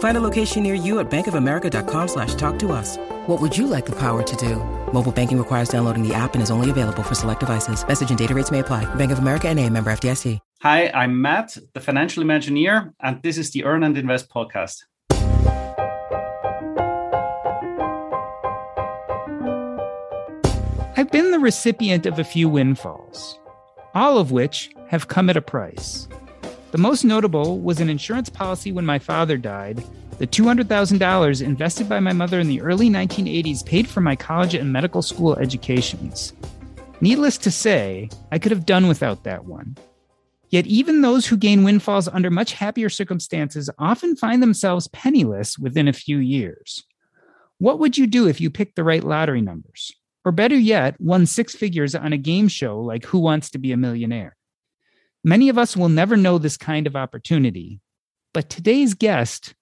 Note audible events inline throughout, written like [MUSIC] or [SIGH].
Find a location near you at bankofamerica.com slash talk to us. What would you like the power to do? Mobile banking requires downloading the app and is only available for select devices. Message and data rates may apply. Bank of America and a member FDIC. Hi, I'm Matt, the financial imagineer, and this is the Earn and Invest podcast. I've been the recipient of a few windfalls, all of which have come at a price. The most notable was an insurance policy when my father died. The $200,000 invested by my mother in the early 1980s paid for my college and medical school educations. Needless to say, I could have done without that one. Yet, even those who gain windfalls under much happier circumstances often find themselves penniless within a few years. What would you do if you picked the right lottery numbers? Or better yet, won six figures on a game show like Who Wants to Be a Millionaire? Many of us will never know this kind of opportunity, but today's guest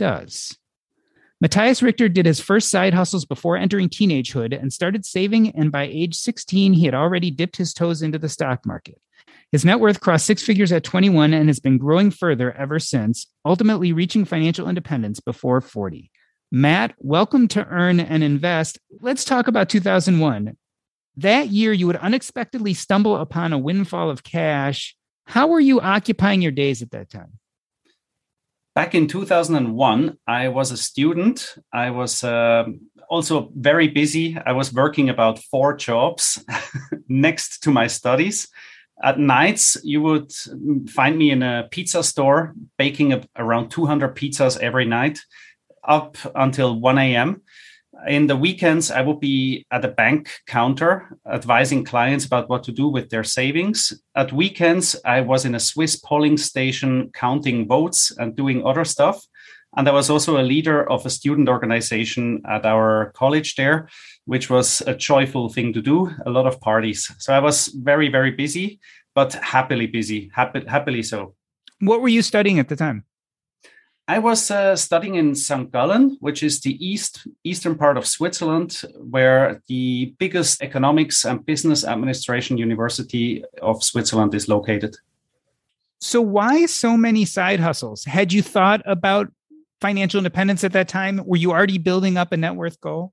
does. Matthias Richter did his first side hustles before entering teenagehood and started saving, and by age 16, he had already dipped his toes into the stock market. His net worth crossed six figures at 21 and has been growing further ever since, ultimately reaching financial independence before 40. Matt, welcome to Earn and Invest. Let's talk about 2001. That year, you would unexpectedly stumble upon a windfall of cash. How were you occupying your days at that time? Back in 2001, I was a student. I was uh, also very busy. I was working about four jobs [LAUGHS] next to my studies. At nights, you would find me in a pizza store baking around 200 pizzas every night up until 1 a.m in the weekends i would be at a bank counter advising clients about what to do with their savings. At weekends i was in a swiss polling station counting votes and doing other stuff. And i was also a leader of a student organization at our college there which was a joyful thing to do a lot of parties. So i was very very busy but happily busy. Happy, happily so. What were you studying at the time I was uh, studying in St. Gallen, which is the east eastern part of Switzerland, where the biggest economics and business administration university of Switzerland is located. So, why so many side hustles? Had you thought about financial independence at that time? Were you already building up a net worth goal?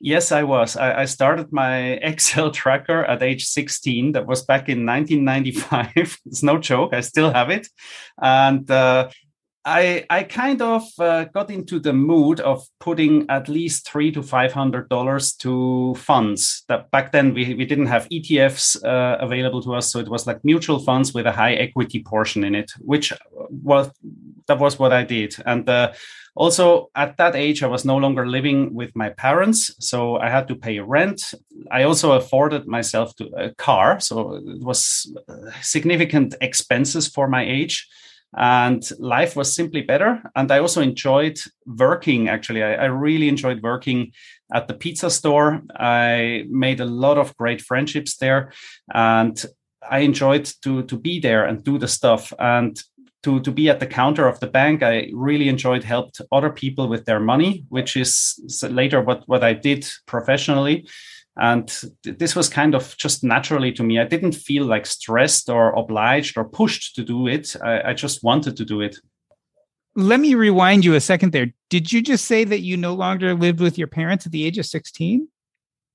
Yes, I was. I, I, started my [LAUGHS] Excel tracker at age 16. That was back in 1995. [LAUGHS] it's no joke. I still have it. And uh, I I kind of uh, got into the mood of putting at least three to five hundred dollars to funds. That back then we we didn't have ETFs uh, available to us, so it was like mutual funds with a high equity portion in it, which was that was what I did. And uh, also at that age, I was no longer living with my parents, so I had to pay rent. I also afforded myself to a car, so it was uh, significant expenses for my age and life was simply better. And i also enjoyed working actually. I, I, really enjoyed working at the pizza store. I made a lot of great friendships there and i enjoyed to to be there and do the stuff. And to, to be at the counter of the bank i really enjoyed helped other people with their money which is later what what i did professionally and this was kind of just naturally to me. I didn't feel like stressed or obliged or pushed to do it. I, I just wanted to do it. Let me rewind you a second there. Did you just say that you no longer lived with your parents at the age of 16?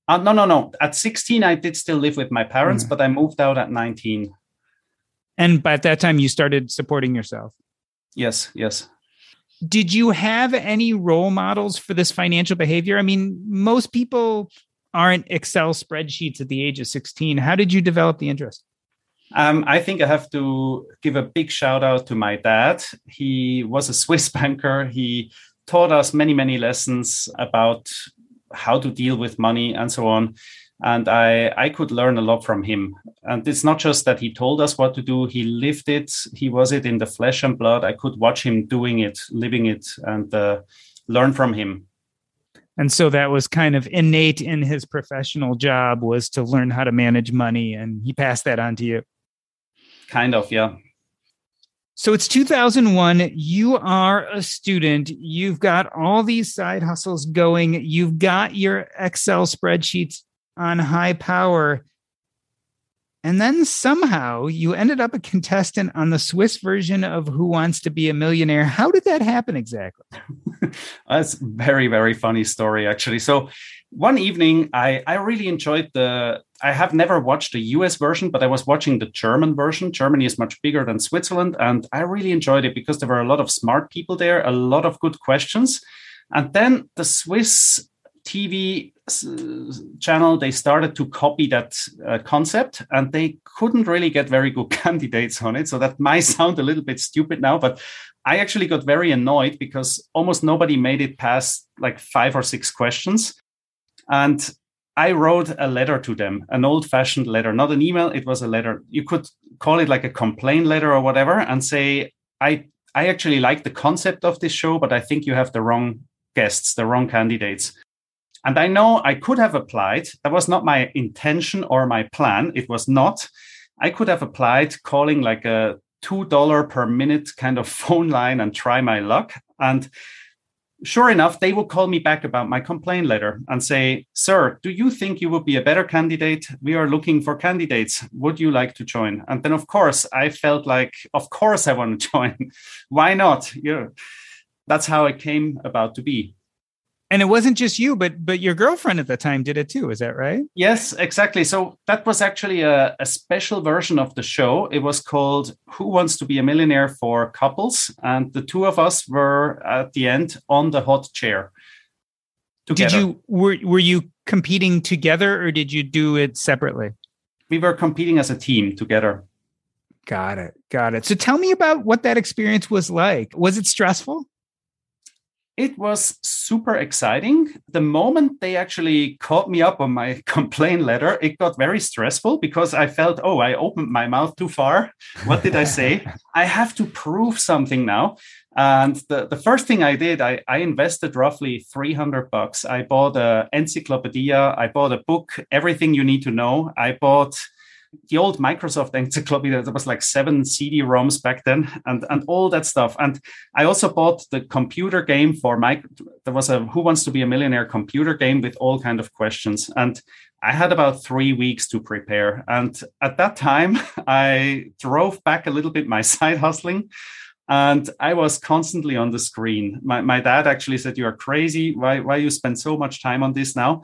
Uh, no, no, no. At 16, I did still live with my parents, mm. but I moved out at 19. And by that time, you started supporting yourself? Yes, yes. Did you have any role models for this financial behavior? I mean, most people aren't Excel spreadsheets at the age of 16. How did you develop the interest? Um, I think I have to give a big shout out to my dad. He was a Swiss [LAUGHS] banker. He taught us many, many lessons about how to deal with money and so on. And I, I could learn a lot from him. And it's not just that he told us what to do, he lived it, he was it in the flesh and blood. I could watch him doing it, living it, and uh, learn from him. And so that was kind of innate in his professional job was to learn how to manage money and he passed that on to you. Kind of yeah. So it's 2001 you are a student. You've got all these side hustles going. You've got your excel spreadsheets on high power and then somehow you ended up a contestant on the Swiss version of Who Wants to Be a Millionaire. How did that happen exactly? [LAUGHS] That's very, very funny story, actually. So one evening, I, I really enjoyed the. I have never watched the US version, but I was watching the German version. Germany is much bigger than Switzerland. And I really enjoyed it because there were a lot of smart people there, a lot of good questions. And then the Swiss TV channel, they started to copy that uh, concept and they couldn't really get very good [LAUGHS] candidates on it. So that might [LAUGHS] sound a little bit stupid now, but I actually got very annoyed because almost nobody made it past like five or six questions. And I wrote a letter to them, an old fashioned letter, not an email. It was a letter. You could call it like a complaint letter or whatever and say, I, I actually like the concept of this show, but I think you have the wrong guests, the wrong candidates. And I know I could have applied. That was not my intention or my plan. It was not. I could have applied calling like a $2 per minute kind of [LAUGHS] phone line and try my luck. And sure enough, they will call me back about my complaint letter and say, Sir, do you think you would be a better candidate? We are looking for candidates. Would you like to join? And then, of course, I felt like, Of course, I want to [LAUGHS] join. Why not? Yeah. That's how it came about to be and it wasn't just you but but your girlfriend at the time did it too is that right? Yes exactly. So that was actually a, a, special version of the show. It was called who wants to be a millionaire for couples? And the two of us were at the end on the hot chair together. did you were, were you competing together or did you do it separately? We were competing as a team together. Got it got it. So tell me about what that experience was like. Was it stressful it was super exciting. The moment they actually caught me up on my [LAUGHS] complaint letter, it got very stressful because I felt, oh, I opened my mouth too far. What did I say? [LAUGHS] I have to prove something now. And the, the first thing I did, I, I invested roughly 300 bucks. I bought an encyclopedia, I bought a book, everything you need to know. I bought the old Microsoft encyclopedia. There was like seven CD-ROMs back then, and and all that stuff. And I also bought the computer game for my. There was a Who Wants to Be a Millionaire computer game with all kind of questions, and I had about three weeks to prepare. And at that time, [LAUGHS] I drove back a little bit my [LAUGHS] side hustling. And I was constantly on the screen. My, my dad actually said, You are crazy. Why, why you spend so much time on this now?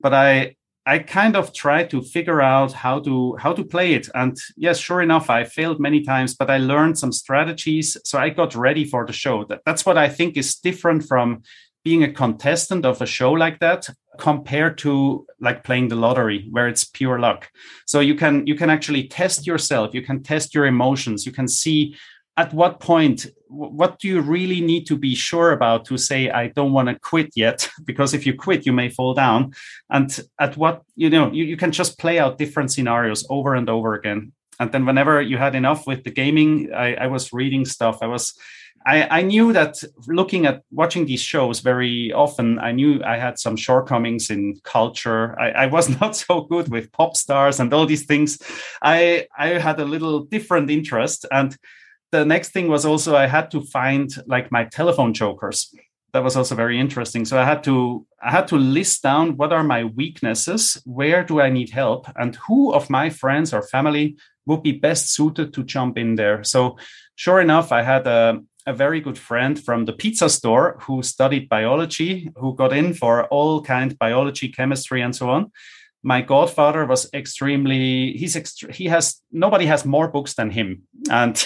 But I I kind of tried to figure out how to how to play it. And yes, sure enough, I failed many times, but I learned some strategies. So I got ready for the show. That, that's what I think is different from being a contestant of a show like that compared to like playing the lottery where it's pure luck so you can you can actually test yourself you can test your emotions you can see at what point what do you really need to be sure about to say i don't want to quit yet [LAUGHS] because if you quit you may fall down and at what you know you, you can just play out different scenarios over and over again and then whenever you had enough with the gaming i, I was reading stuff i was I, I knew that looking at watching these shows very often, I knew I had some shortcomings in culture. I, I was [LAUGHS] not so good with pop stars and all these things. I I had a little different interest, and the next thing was also I had to find like my telephone jokers. That was also very interesting. So I had to I had to list down what are my weaknesses, where do I need help, and who of my friends or family would be best suited to jump in there. So sure enough, I had a a very good friend from the pizza store who studied biology, who got in for all kind biology, chemistry, and so on. My godfather was extremely he's ext- he has nobody has more books than him, and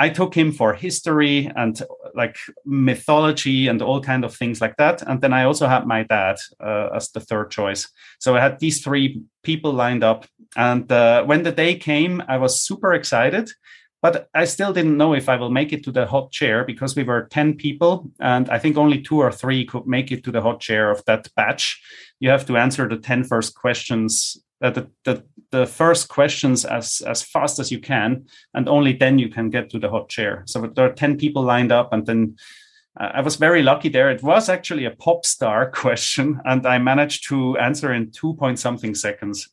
I took him for history and like mythology and all kind of things like that. And then I also had my dad uh, as the third choice. So I had these three people lined up. And uh, when the day came, I was super excited. But I still didn't know if I will make it to the hot chair because we were 10 people. And I think only two or three could make it to the hot chair of that batch. You have to answer the 10 first questions uh, the, the the first questions as as fast as you can and only then you can get to the hot chair so there are 10 people lined up and then I was very lucky there. It was actually a pop star [LAUGHS] question, and I managed to answer in two point something seconds.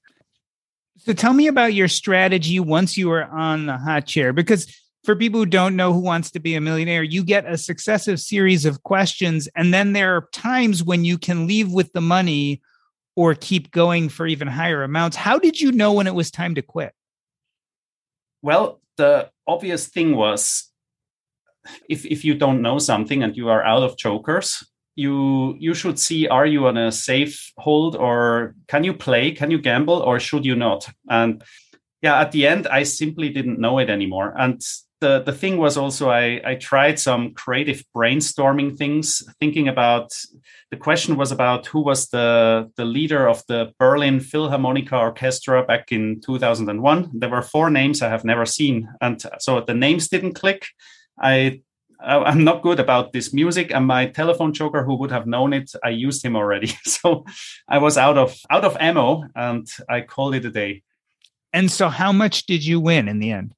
So tell me about your strategy once you were on the hot chair, because for people who don't know who wants to be a millionaire, you get a successive series of questions, and then there are times when you can leave with the money or keep going for even higher amounts. How did you know when it was time to quit? Well, the obvious thing was if if you don't know something and you are out of jokers, you you should see are you on a safe hold or can you play, can you gamble or should you not? And yeah, at the end I simply didn't know it anymore. And the the thing was also I I tried some creative brainstorming things, thinking about the question was about who was the the leader of the Berlin Philharmonic Orchestra back in 2001. There were four names I have never seen, and so the names didn't click. I I'm not good about this music, and my telephone joker, who would have known it, I used him already. [LAUGHS] So I was out of out of ammo, and I called it a day. And so, how much did you win in the end?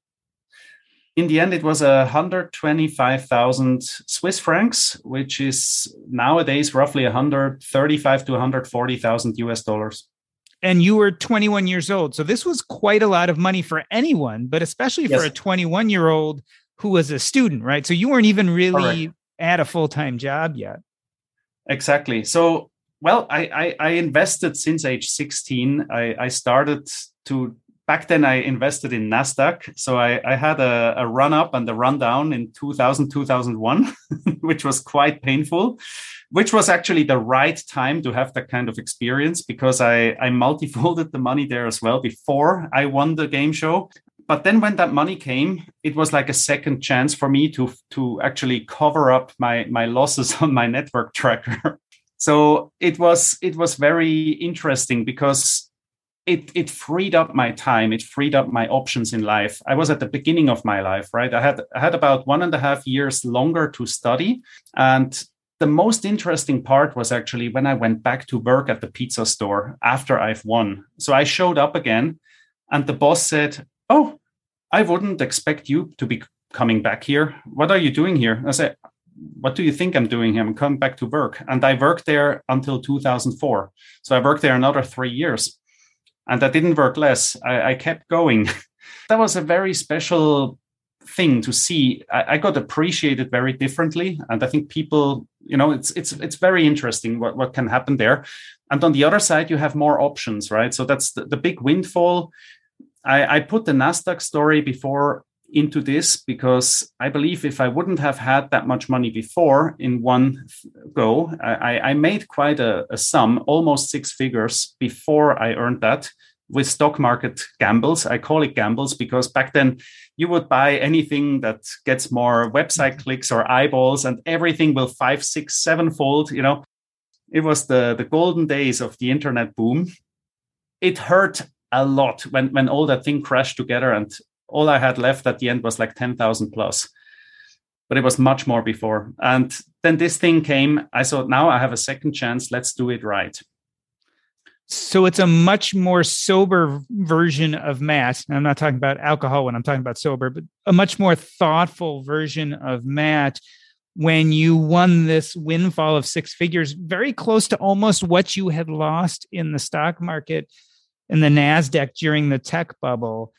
In the end, it was a 125,000 Swiss francs, which is nowadays roughly 135 to 140,000 US dollars. And you were 21 years old. So this was quite a lot of money for anyone, but especially yes. for a 21 year old who was a student, right? So you weren't even really Correct. at a full time job yet. Exactly. So, well, I, I, I invested since age 16. I, I started to back then I invested in Nasdaq, so I, I had a, a, run up and a run down in 2000 2001, [LAUGHS] which was quite painful. Which was actually the right time to have that kind of experience because I I multifolded the money there as well before I won the game show. But then when that money came, it was like a second chance for me to to actually cover up my my losses [LAUGHS] on my network tracker. so it was it was very interesting because it it freed up my time. It freed up my options in life. I was at the beginning of my life right? I had i had about one and a half years longer to study. And the most interesting part was actually when i went back to work at the pizza store after i've won. So i showed up again and the boss said oh i wouldn't expect you to be coming back here. What are you doing here? I said what do you think i'm doing here? I'm coming back to work. And i worked there until 2004 so i worked there another three years and that didn't work less. I, I kept going. [LAUGHS] that was a very special thing to see. I, I, got appreciated very differently, and I think people, you know, it's it's it's very interesting what what can happen there. And on the other side, you have more options, right? So that's the, the big windfall. I, I put the Nasdaq story before into this because I believe if I wouldn't have had that much money before in one go, I, I made quite a, a, sum, almost six figures before I earned that with stock market gambles. I call it gambles because back then you would buy anything that gets more website mm-hmm. clicks or eyeballs and everything will five, six, seven fold, you know. It was the, the golden days of the internet boom. It hurt a lot when, when all that thing crashed together and all I had left at the end was like 10,000 plus. But it was much more before. And then this thing came. I thought, now I have a second chance. Let's do it right. So it's a much more sober version of Matt. I'm not talking about alcohol when I'm talking about sober, but a much more thoughtful version of Matt when you won this windfall of six figures, very close to almost what you had lost in the stock market in the NASDAQ during the tech bubble.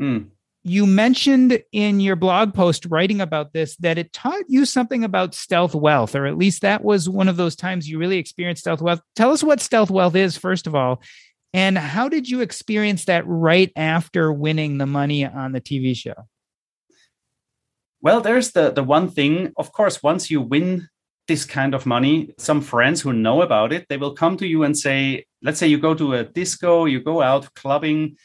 Mm you mentioned in your blog post writing about this that it taught you something about stealth wealth, or at least that was one of those times you really experienced stealth wealth. Tell us what stealth wealth is, first of all, and how did you experience that right after winning the money on the TV show? Well, there's the the one thing. Of course, once you win this kind of money, some friends who know about it, they will come to you and say, let's say you go to a disco, you go out clubbing,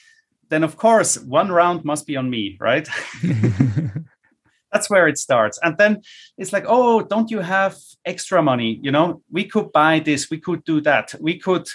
then of course one round must be on me, right? [LAUGHS] [LAUGHS] That's where it starts. And then it's like, oh, don't you have extra money? You know, we could buy this, we could do that, we could.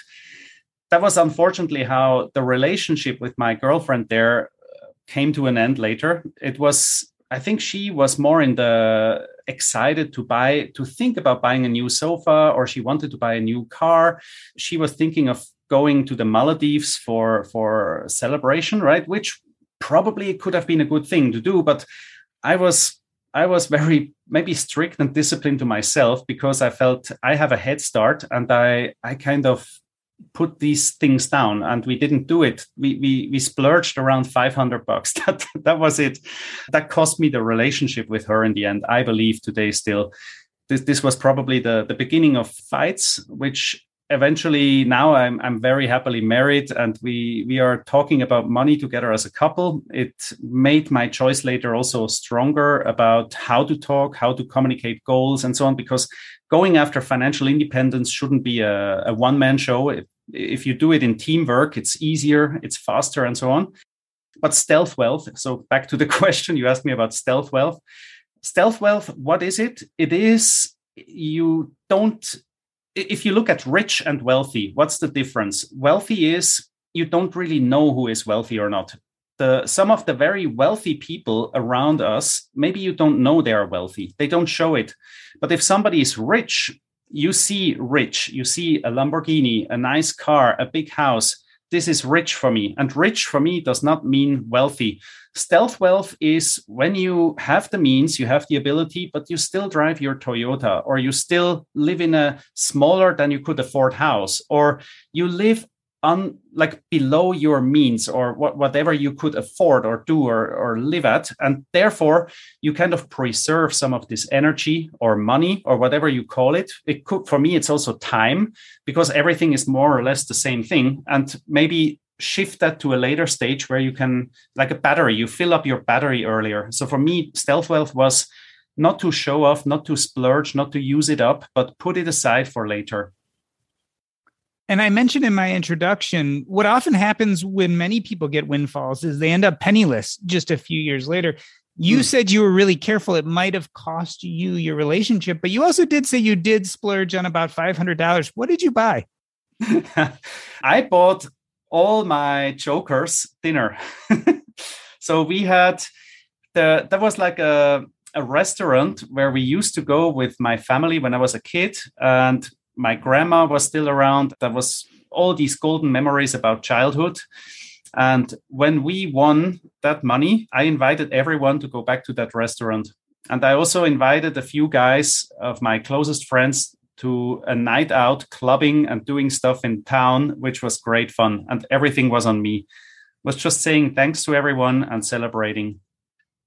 That was unfortunately how the relationship with my girlfriend there uh, came to an end later. It was, I think she was more in the excited to buy, to think about buying a new sofa, or she wanted to buy a new car. She was thinking of going to the Maldives for for celebration, right? Which probably could have been a good thing to do, but I was I was very maybe strict and disciplined to myself because I felt I have a head start and I I kind of put these things down and we didn't do it. We we, we splurged around 500 bucks. [LAUGHS] That that was it. That cost me the relationship with her in the end i believe today still. This this was probably the the beginning of fights which eventually now I'm I'm very happily married and we we are talking about money together as a couple. It made my choice later also stronger about how to talk, how to communicate goals and so on because going after financial independence shouldn't be a, a one man show. If, if you do it in teamwork, it's easier, it's faster and so on. But stealth wealth, so back to the [LAUGHS] question you asked me about stealth wealth. Stealth wealth, what is it? It is you don't if you look at rich and wealthy, what's the difference? Wealthy is you don't really know who is wealthy or not. The, some of the very wealthy people around us, maybe you don't know they are wealthy. They don't show it. But if somebody is rich, you see rich, you see a Lamborghini, a nice car, a big house. This is rich for me. And rich for me does not mean wealthy. Stealth wealth is when you have the means, you have the ability, but you still drive your Toyota, or you still live in a smaller than you could afford house, or you live on like below your means or what, whatever you could afford or do or, or live at and therefore you kind of preserve some of this energy or money or whatever you call it. It could for me it's also time because everything is more or less the same thing and maybe shift that to a later stage where you can like a battery you fill up your battery earlier. So for me stealth wealth was not to show off not to splurge not to use it up but put it aside for later and I mentioned in my introduction, what often happens when many people get windfalls is they end up penniless just a few years later. You mm. said you were really careful. It might have cost you your relationship, but you also did say you did splurge on about $500. What did you buy? [LAUGHS] I bought all my jokers dinner. [LAUGHS] so we had the that was like a a restaurant where we used to go with my family when I was a kid and my grandma was still around. There was all these golden memories about childhood. And when we won that money, I invited everyone to go back to that restaurant. And I also invited a few guys of my closest friends to a night out clubbing and doing stuff in town, which was great fun. And everything was on me. Was just saying thanks to everyone and celebrating.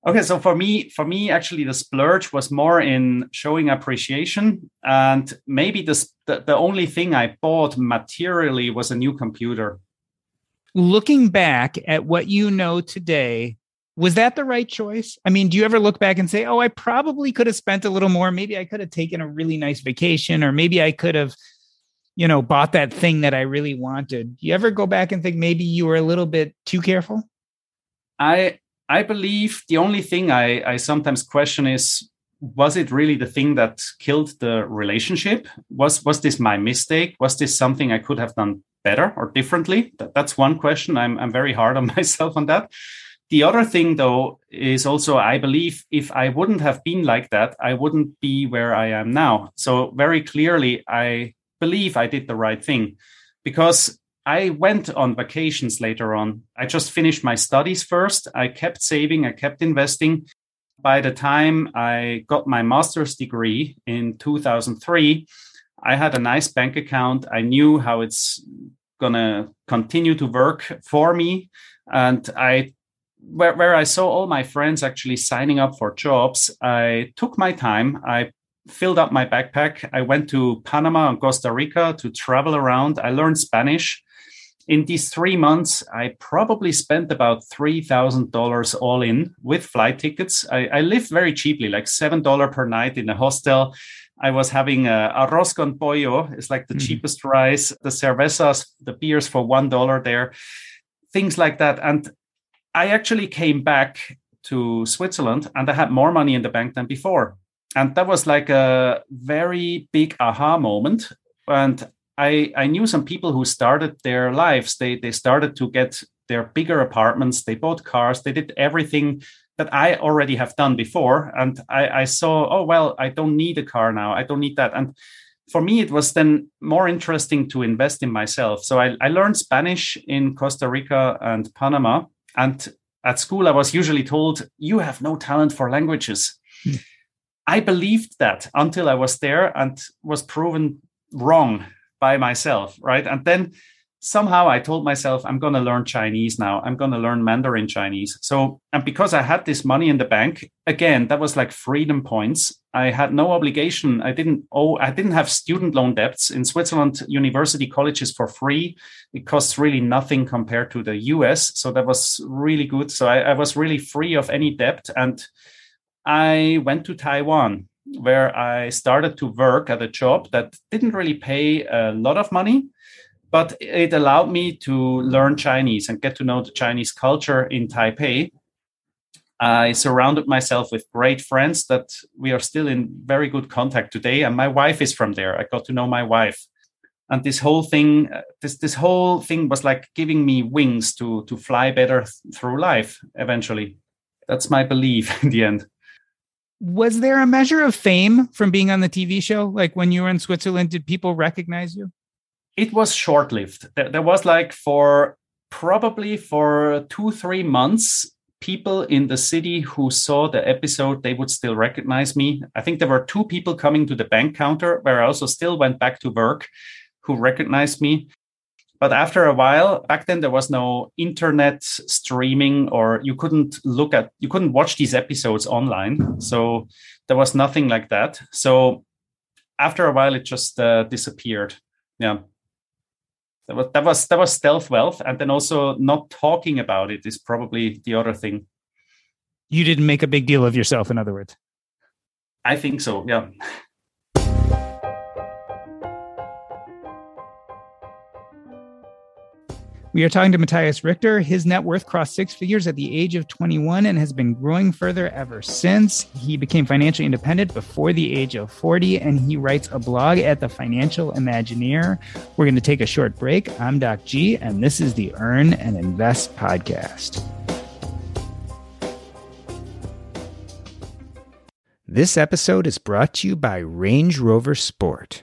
Okay, so for me, for me, actually, the splurge was more in showing appreciation, and maybe this, the the only thing I bought materially was a new computer. Looking back at what you know today, was that the right choice? I mean, do you ever look back and say, oh, I probably could have spent a little more. Maybe I could have taken a really nice vacation, or maybe I could have, you know, bought that thing that I really wanted. Do you ever go back and think maybe you were a little bit too careful? I I believe the only thing I, I sometimes question is was it really the thing that killed the relationship? Was was this my mistake? Was this something I could have done better or differently? That, that's one question. I'm I'm very hard on [LAUGHS] myself on that. The other thing, though, is also I believe if I wouldn't have been like that, I wouldn't be where I am now. So, very clearly, I believe I did the right thing because I went on vacations later on. I just finished my studies first. I kept saving, I kept investing. By the time I got my master's degree in 2003, I had a nice bank account. I knew how it's going to continue to work for me. And I where, where I saw all my friends actually signing up for jobs, I took my time. I filled up my backpack. I went to Panama and Costa Rica to travel around. I learned Spanish. In these three months, I probably spent about $3,000 all in with flight tickets. I, I lived very cheaply, like $7 per night in a hostel. I was having a arroz con pollo. It's like the mm. cheapest rice. The cervezas, the beers for $1 there, things like that. And I actually came back to Switzerland and I had more money in the bank than before. And that was like a very big aha moment. And I, I knew some people who started their lives. They, they started to get their bigger apartments, they bought cars, they did everything that I already have done before. And I, I saw, oh, well, I don't need a car now. I don't need that. And for me, it was then more interesting to invest in myself. So I, I learned Spanish in Costa Rica and Panama. And at school, I was usually told, you have no talent for languages. Hmm. I believed that until I was there and was proven wrong by myself, right? And then somehow I told myself, I'm going to learn Chinese now. I'm going to learn Mandarin Chinese. So, and because I had this money in the bank, again, that was like freedom points. I had no obligation. I didn't owe, I didn't have student loan debts. In Switzerland, university colleges for free. It costs really nothing compared to the US. So that was really good. So I, I was really free of any debt. And I went to Taiwan where I started to work at a job that didn't really pay a lot of money but it allowed me to learn Chinese and get to know the Chinese culture in Taipei. I surrounded myself with great friends that we are still in very good contact today. And my wife is from there. I got to know my wife. And this whole thing, this this whole thing was like giving me wings to to fly better th- through life eventually. That's my belief [LAUGHS] in the end. Was there a measure of fame from being on the TV show? Like when you were in Switzerland, did people recognize you? it was short lived. There, there, was like for probably for two, three months, people in the city who saw the episode, they would still recognize me. I think there were two people coming to the bank counter where I also still went back to work who recognized me. But after a while, back then there was no internet streaming or you couldn't look at, you couldn't watch these episodes online. So there was nothing like that. So after a while, it just uh, disappeared. Yeah that was that was that was stealth wealth and then also not talking about it is probably the other thing you didn't make a big deal of yourself in other words i think so yeah We are talking to Matthias Richter. His net worth crossed six figures at the age of 21 and has been growing further ever since. He became financially independent before the age of 40, and he writes a blog at the Financial Imagineer. We're going to take a short break. I'm Doc G, and this is the Earn and Invest podcast. This episode is brought to you by Range Rover Sport.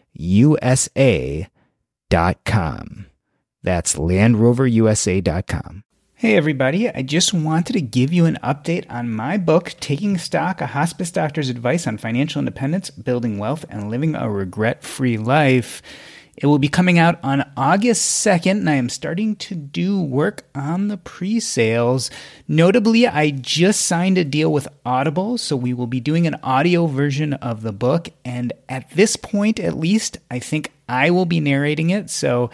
landroverusa.com. That's landroverusa.com. Hey, everybody. I just wanted to give you an update on my book, Taking Stock A Hospice Doctor's Advice on Financial Independence, Building Wealth, and Living a Regret Free Life. It will be coming out on August 2nd, and I am starting to do work on the pre sales. Notably, I just signed a deal with Audible, so we will be doing an audio version of the book. And at this point, at least, I think I will be narrating it. So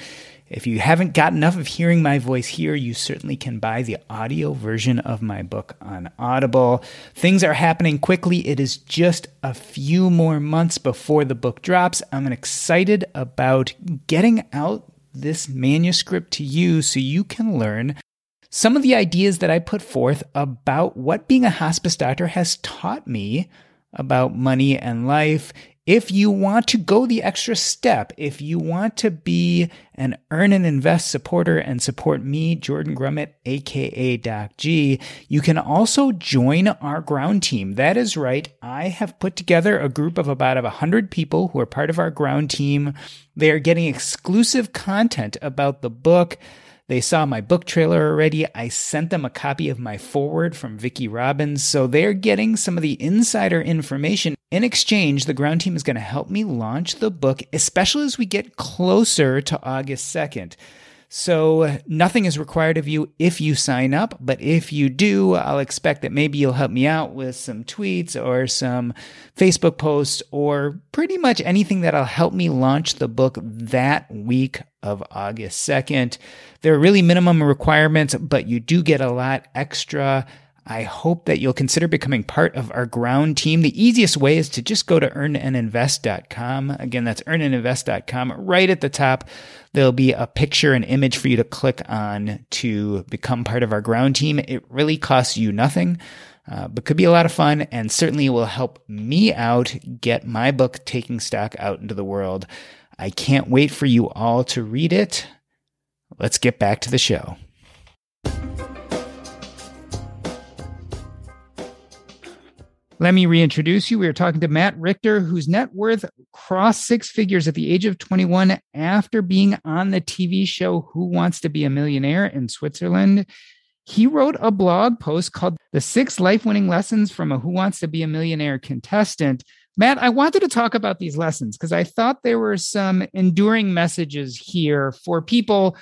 if you haven't got enough of hearing my voice here, you certainly can buy the audio version of my book on Audible. Things are happening quickly. It is just a few more months before the book drops. I'm excited about getting out this manuscript to you so you can learn some of the ideas that I put forth about what being a hospice doctor has taught me about money and life if you want to go the extra step, if you want to be an earn and invest supporter and support me, Jordan Grumet, aka Doc G, you can also join our ground team. That is right. I have put together a group of about 100 people who are part of our ground team. They are getting exclusive content about the book they saw my book trailer already. I sent them a copy of my foreword from Vicki Robin, so they're getting some of the insider information. In exchange, the ground team is going to help me launch the book, especially as we get closer to August 2nd. So nothing is required of you if you sign up, but if you do, I'll expect that maybe you'll help me out with some tweets or some Facebook posts or pretty much anything that'll help me launch the book that week of August 2nd. There are really minimum requirements, but you do get a lot extra I hope that you'll consider becoming part of our ground team. The easiest way is to just go to earnandinvest.com. Again, that's earnandinvest.com. Right at the top, there'll be a picture, an image for you to click on to become part of our ground team. It really costs you nothing. Uh, but could be a lot of fun and certainly will help me out get my book taking stock out into the world. I can't wait for you all to read it. Let's get back to the show. Let me reintroduce you. We are talking to Matt Richter, whose net worth crossed six figures at the age of 21 after being on the TV show Who Wants to Be a Millionaire in Switzerland. He wrote a blog post called The Six Life Winning Lessons from a Who Wants to Be a Millionaire Contestant. Matt, I wanted to talk about these lessons because I thought there were some enduring messages here for people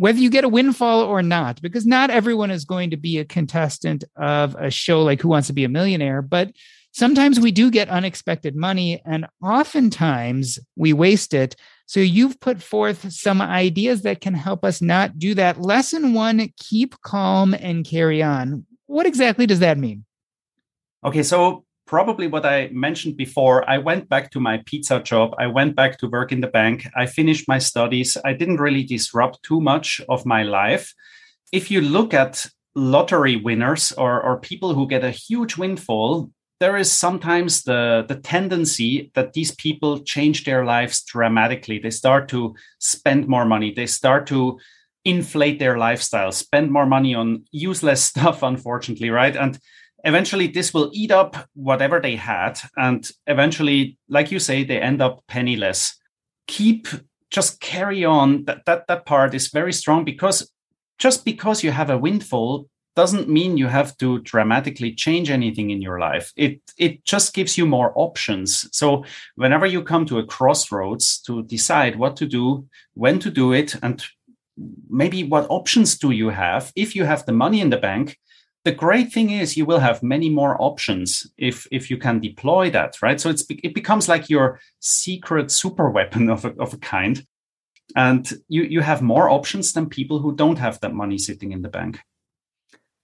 whether you get a windfall or not, because not everyone is going to be a contestant of a show like Who Wants to Be a Millionaire, but sometimes we do get unexpected money and oftentimes we waste it. So you've put forth some ideas that can help us not do that. Lesson one keep calm and carry on. What exactly does that mean? Okay, so probably what I mentioned before. I went back to my pizza job. I went back to work in the bank. I finished my studies. I didn't really disrupt too much of my life. If you look at lottery winners or, or people who get a huge windfall, there is sometimes the, the tendency that these people change their lives dramatically. They start to spend more money. They start to inflate their lifestyle, spend more money on useless [LAUGHS] stuff, unfortunately, right? And eventually this will eat up whatever they had and eventually like you say they end up penniless. Keep just carry on. That that, that part is very strong because just because you have a windfall doesn't mean you have to dramatically change anything in your life. It it just gives you more options. So whenever you come to a crossroads to decide what to do when to do it and maybe what options do you have if you have the money in the bank the great thing is you will have many more options if if you can deploy that right so it's it becomes like your secret super weapon [LAUGHS] of a, of a kind and you you have more options than people who don't have that money sitting in the bank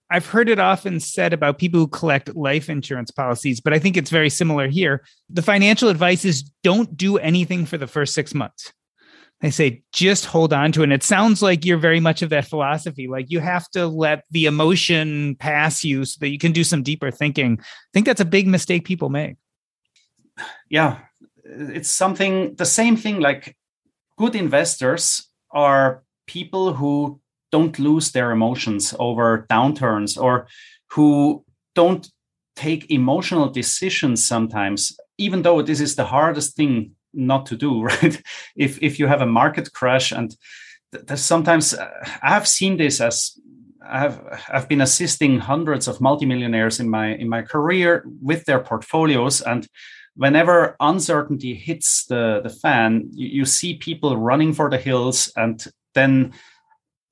I've heard it often said about people who collect life insurance policies, but I think it's very similar here. The financial advice is don't do anything for the first six months. I say just hold on to it. And it sounds like you're very much of that philosophy. Like you have to let the emotion pass you so that you can do some deeper thinking. I think that's a big mistake people make. Yeah. It's something, the same thing like good investors are people who don't lose their emotions over downturns or who don't take emotional decisions sometimes, even though this is the hardest thing not to do [LAUGHS] right? If if you have a market crash and there's sometimes uh, i've seen this as i've i've been assisting hundreds of multimillionaires in my in my career with their portfolios. And whenever uncertainty hits the the fan you, you see people running for the hills and then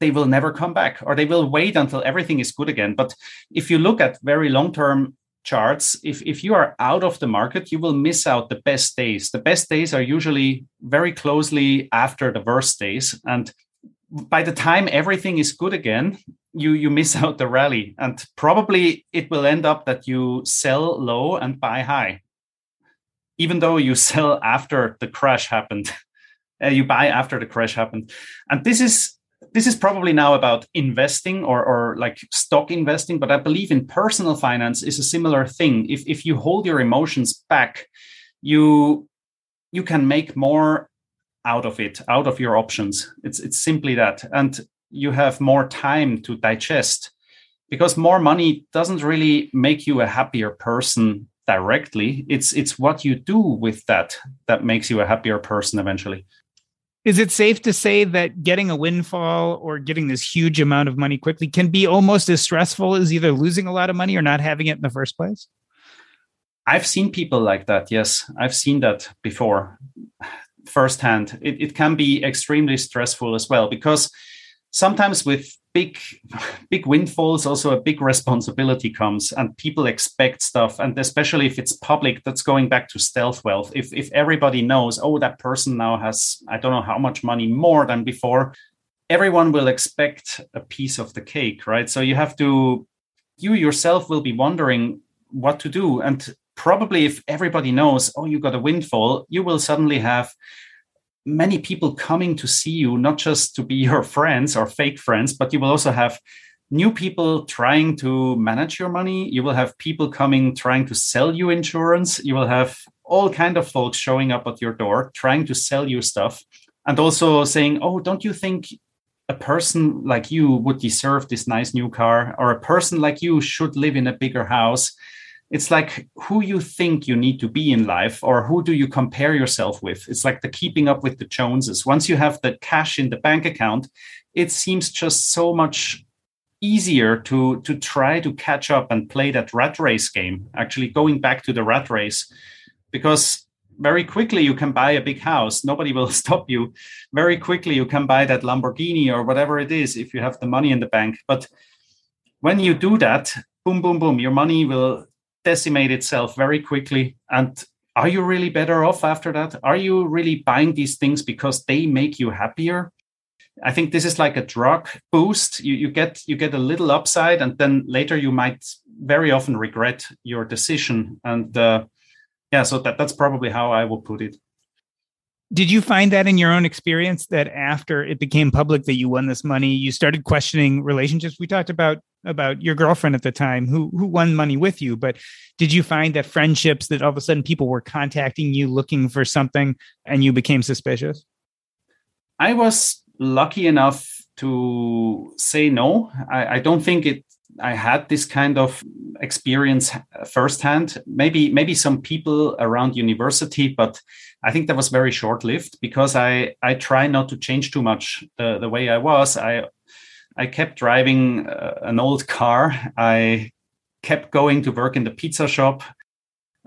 they will never come back or they will wait until everything is good again. But if you look at very long term charts, if, if you are out of the market, you will miss out the best days. The best days are usually very closely after the worst days. And by the time everything is good again, you, you miss [LAUGHS] out the rally. And probably it will end up that you sell low and buy high. Even though you [LAUGHS] sell after the crash happened, [LAUGHS] uh, you buy after the crash happened. And this is this is probably now about investing or, or like stock investing, but I believe in personal finance is a similar thing. If, if you hold your emotions back, you you can make more out of it, out of your options. It's it's simply that. And you have more time to digest because more money doesn't really make you a happier person directly. It's it's what you do with that that makes you a happier person eventually. Is it safe to say that getting a windfall or getting this huge amount of money quickly can be almost as stressful as either losing a lot of money or not having it in the first place? I've seen people like that. Yes, I've seen that before firsthand. It, it can be extremely stressful as well because sometimes with big big windfalls also a big responsibility comes and people expect stuff. And especially if it's public that's going back to stealth wealth. If if everybody knows oh that person now has i don't know how much money more than before everyone will expect a piece of the cake right? So you have to you yourself will be wondering what to do. And probably if everybody knows oh you got a windfall you will suddenly have many people coming to see you, not just to be [LAUGHS] your friends or fake friends, but you will also have new people trying to manage your money. You will have people coming trying to sell you insurance. You will have all kind of folks showing up at your door trying to sell you stuff and also saying, "Oh, don't you think a person like you would deserve this nice new car or a person like you should live in a bigger house?" It's like who you think you need to be in life or who do you compare yourself with. It's like the keeping up with the joneses. Once you have the cash in the bank account it seems just so much easier to to try to catch up and play that rat race game actually going back to the rat race because very quickly you can buy a big house. Nobody will [LAUGHS] stop you. Very quickly you can buy that lamborghini or whatever it is if you have the money in the bank. But when you do that boom boom boom your money will decimate itself very quickly. And are you really better off after that? Are you really buying these things because they make you happier? I think this is like a drug boost. You, you get you get a little upside, and then later you might very often regret your decision. And uh, yeah, so that, that's probably how I will put it. Did you find that in your own experience that after it became public that you won this money, you started questioning relationships? We talked about about your girlfriend at the time who who won money with you, but did you find that friendships that all of a sudden people were contacting you looking for something and you became suspicious? I was lucky enough to say no. I, I don't think it I had this kind of experience firsthand. Maybe maybe some people around university, but I think that was very short lived because I I try not to change too much the the way I was. I I kept driving uh, an old car. I kept going to work in the pizza shop.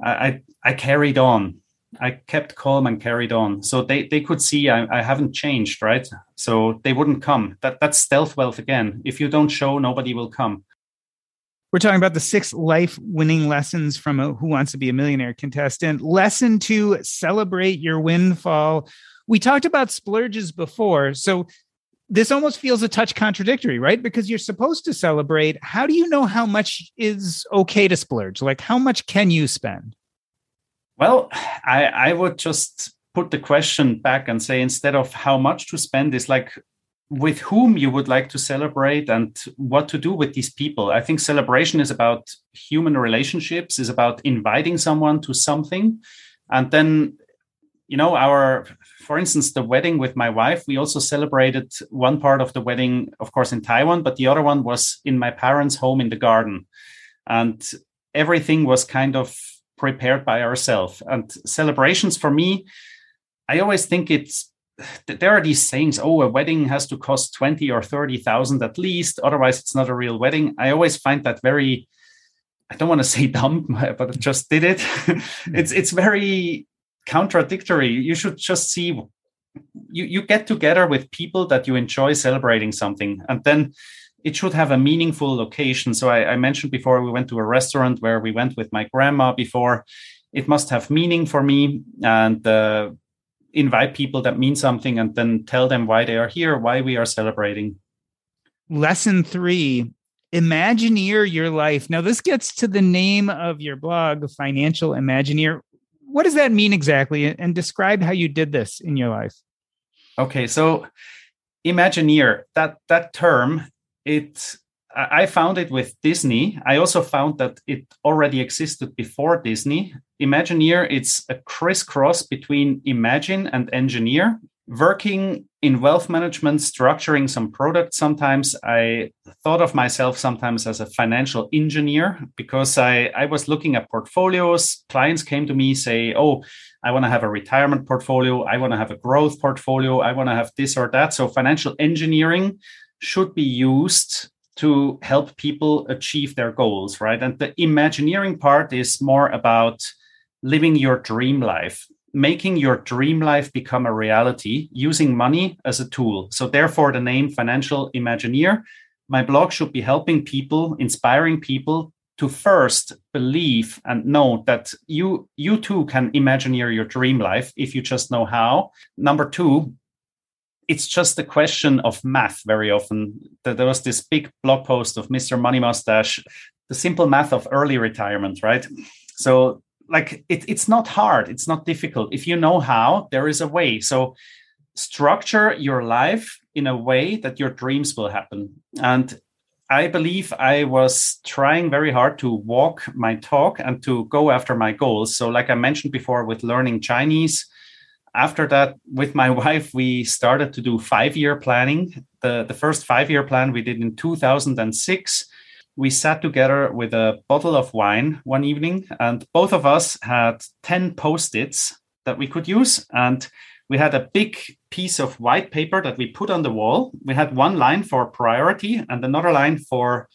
I, I, I carried on. I kept calm and carried on. So they, they could see I, I haven't changed, right? So they wouldn't come. That that's stealth wealth again. If you don't show, nobody will come. We're talking about the six life winning lessons from a Who Wants to Be a Millionaire contestant. Lesson two celebrate your windfall. We talked about splurges before. So this almost feels a touch contradictory, right? Because you're supposed to celebrate. How do you know how much is okay to splurge? Like, how much can you spend? Well, I, I would just put the question back and say instead of how much to spend, is like with whom you would like to celebrate and what to do with these people. I think celebration is about human relationships, is about inviting someone to something. And then, you know, our for instance, the wedding with my wife, we also celebrated one part of the wedding, of course, in Taiwan, but the other one was in my parents' home in the garden. And everything was kind of prepared by ourselves. And celebrations for me, I always think it's there are these sayings, oh, a wedding has to cost 20 or 30,000 at least, otherwise it's not a real wedding. I always find that very I don't want to [LAUGHS] say dumb, but I just did it. it's it's very contradictory. You should just see you, you get together with people that you enjoy celebrating something and then it should have a meaningful location. So I, I mentioned before we went to a restaurant where we went with my grandma before. It must have meaning for me and uh, invite people that mean something and then tell them why they are here, why we are celebrating. Lesson three Imagineer your life. Now, this gets to the name of your blog, Financial Imagineer what does that mean exactly? And describe how you did this in your life. Okay, so Imagineer, that that term, it I found it with Disney. I also found that it already existed before Disney. Imagineer, it's a crisscross between imagine and engineer working in wealth management, structuring some products, sometimes I thought of myself sometimes as a financial engineer because I, I was looking at portfolios. Clients came to me, say, Oh, I want to have a retirement portfolio. I want to have a growth portfolio. I want to have this or that. So financial engineering should be used to help people achieve their goals, right? And the imagineering part is more about living your dream life making your dream life become a reality using money as a tool. So, therefore, the name Financial Imagineer. My blog should be helping people, inspiring people to first believe and know that you you too can imagineer your dream life if you just know how. Number two, it's just a question of math very often. There was this big blog post of Mr. Money Mustache, the simple math of early retirement, right? So like it, it's not hard it's not difficult if you know how there is a way so structure your life in a way that your dreams will happen and i believe i was trying very hard to walk my talk and to go after my goals so like i mentioned before with learning chinese after that with my [LAUGHS] wife we started to do five year planning the, the first five year plan we did in 2006 we sat together with a bottle of wine one evening, and both of us had 10 post its that we could use. And we had a big piece of white paper that we put on the wall. We had one line for priority and another line for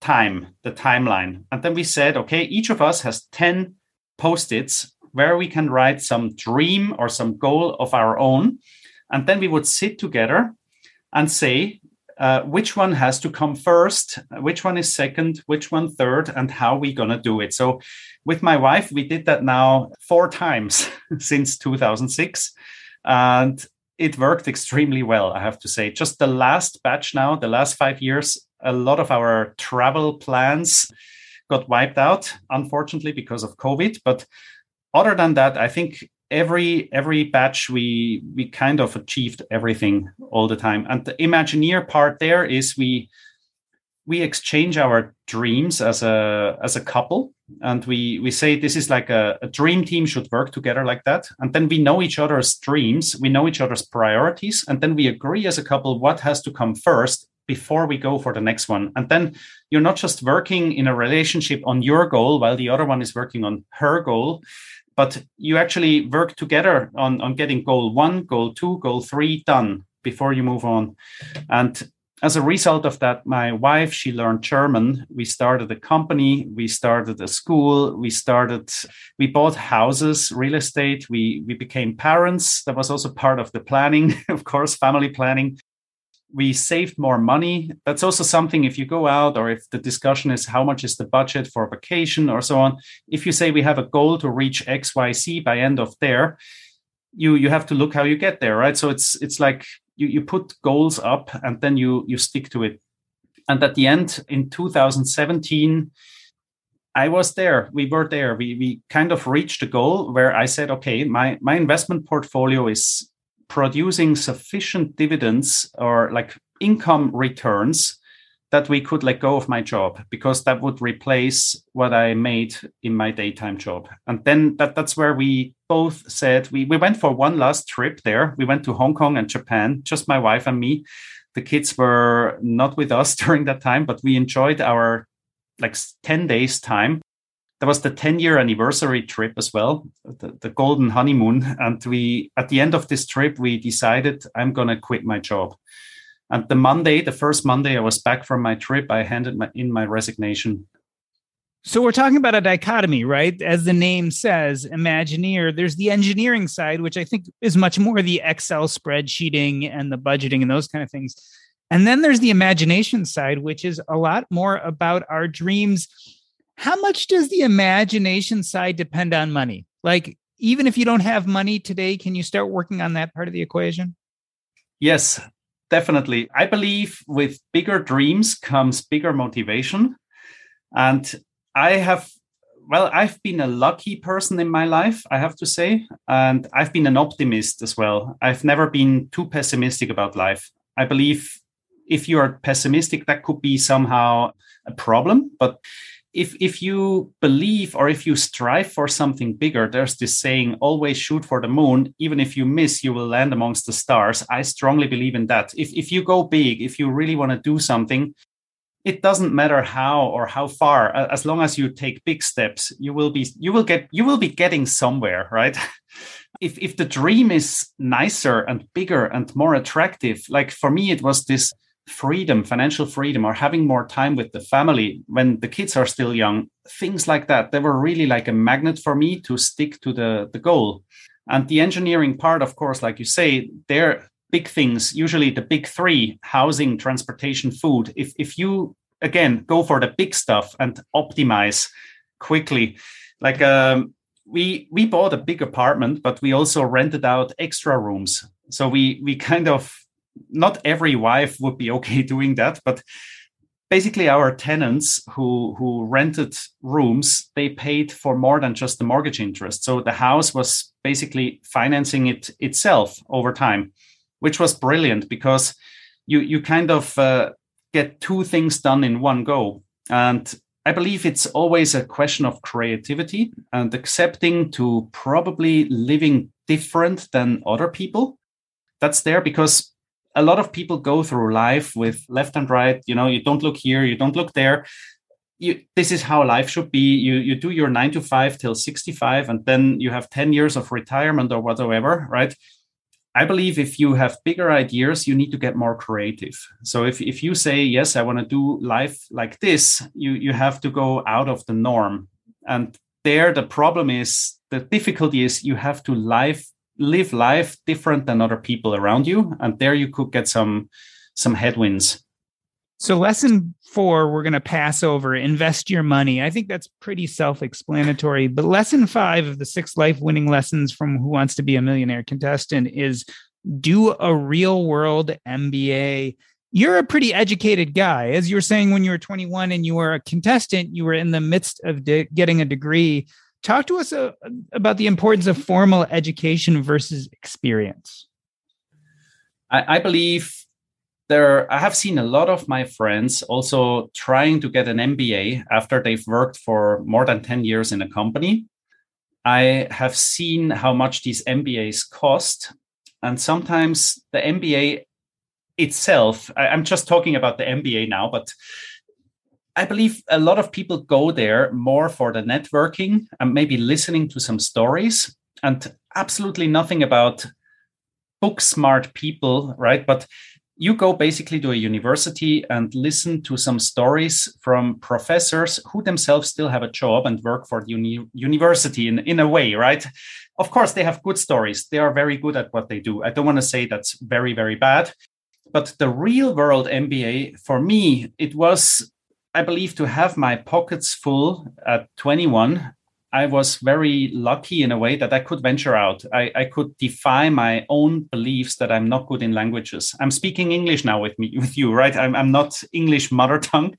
time, the timeline. And then we said, okay, each of us has 10 post its where we can write some dream or some goal of our own. And then we would sit together and say, uh, which one has to come first, which one is second, which one third, and how we're gonna do it. So, with my wife, we did that now four times [LAUGHS] since 2006, and it worked extremely well. I have to say. Just the last batch now, the last five years, a lot of our travel plans got wiped out, unfortunately, because of COVID. But other than that, I think every every batch we we kind of achieved everything all the time. And the imagineer part there is we we exchange our dreams as a as a couple. And we we say this is like a, a dream team should work together like that. And then we know each other's dreams we know each other's priorities and then we agree as a couple what has to come first before we go for the next one. And then you're not just working in a relationship on your goal while the other one is working on her goal but you actually work together on, on getting goal one, goal two, goal three done before you move on. And as a result of that, my wife, she learned German. We started a company, we started a school, we started, we bought houses, real estate, we, we became parents. That was also part of the planning, [LAUGHS] of course, family planning we saved more money. That's also something if you go out or if the discussion is how much is the budget for vacation or so on. If you say we have a goal to reach XYZ by end of there, you you have to look how you get there, right? So it's it's like you, you put goals up and then you you stick to it. And at the end in 2017, I was there. We were there. We we kind of reached a goal where I said, okay, my my investment portfolio is producing sufficient dividends or like income returns that we could let go of my job because that would replace what I made in my daytime job. And then that, that's where we both said we, we went for one last trip there. We went to Hong Kong and Japan, just my wife and me. The kids were not with us [LAUGHS] during that time, but we enjoyed our like 10 days time there was the 10 year anniversary trip as well the, the, golden honeymoon. And we at the end of this trip we decided i'm going to quit my job. And the monday the first monday i was back from my trip i handed my, in my resignation. So we're talking about a dichotomy right? As the name says imagineer there's the engineering side which i think is much more the excel spreadsheeting and the budgeting and those kind of things. And then there's the imagination side which is a lot more about our dreams how much does the imagination side depend on money? Like, even if you don't have money today, can you start working on that part of the equation? Yes, definitely. I believe with bigger dreams comes bigger motivation. And I have, well, I've been a lucky person in my life, I have to say. And I've been an optimist as well. I've never been too pessimistic about life. I believe if you are pessimistic, that could be somehow a problem. But if if you believe or if you strive for something bigger there's this saying always shoot for the moon. Even if you miss you will land amongst the stars. I strongly believe in that. If if you go big if you really want to do something it doesn't matter how or how far as long as you take big steps you will be you will get you will be getting somewhere right? [LAUGHS] If if the dream is nicer and bigger and more attractive like for me it was this freedom, financial freedom, or having more time with the family when the kids are still young, things like that, they were really like a magnet for me to stick to the, the goal. And the engineering part, of course, like you say, they're big things, usually the big three housing, transportation, food. If, if you, again, go for the big stuff and optimize quickly, like um, we we bought a big apartment, but we also rented out extra rooms. So we we kind of not every wife would be okay [LAUGHS] doing that, but basically our tenants who who rented rooms they paid for more than just the mortgage interest. So the house was basically financing it itself over time which was brilliant because you you kind of uh, get two things done in one go. And i believe it's always a question of creativity and accepting to probably living different than other people. That's there because a lot of people go through life with left and right you know you don't look here you don't look there. You, this is how life should be. You you do your 9 to 5 till 65 and then you have 10 years of retirement or whatever right? I believe if you have bigger ideas you need to get more creative. So if, if you say yes i want to do life like this you you have to go out of the norm. And there the problem is the difficulty is you have to live live life different than other people around you and there you could get some some headwinds. So lesson four we're going to pass over invest your money. I think that's pretty self-explanatory but lesson five of the six life winning lessons from who wants to be a millionaire contestant is do a real world mba you're a pretty educated guy. As you were saying when you were 21 and you were a contestant you were in the midst of de- getting a degree talk to us uh, about the importance of formal education versus experience. I, I, believe there, I have seen a lot of my friends also trying to get an MBA after they've worked for more than 10 years in a company. I have seen how much these MBAs cost. And sometimes the MBA itself, I, I'm just talking about the MBA now, but I believe a lot of people go there more for the networking and maybe listening to some stories and absolutely nothing about book smart people, right? But you go basically to a university and listen to some stories from professors who themselves still have a job and work for the uni- university in, in a way, right? Of course, they have good stories. They are very good at what they do. I don't want to say that's very, very bad. But the real world MBA, for me, it was I believe to have my pockets full at 21, I was very lucky in a way that I could venture out. I, I, could defy my own beliefs that I'm not good in languages. I'm speaking English now with me with you, right? I'm, I'm not English mother tongue.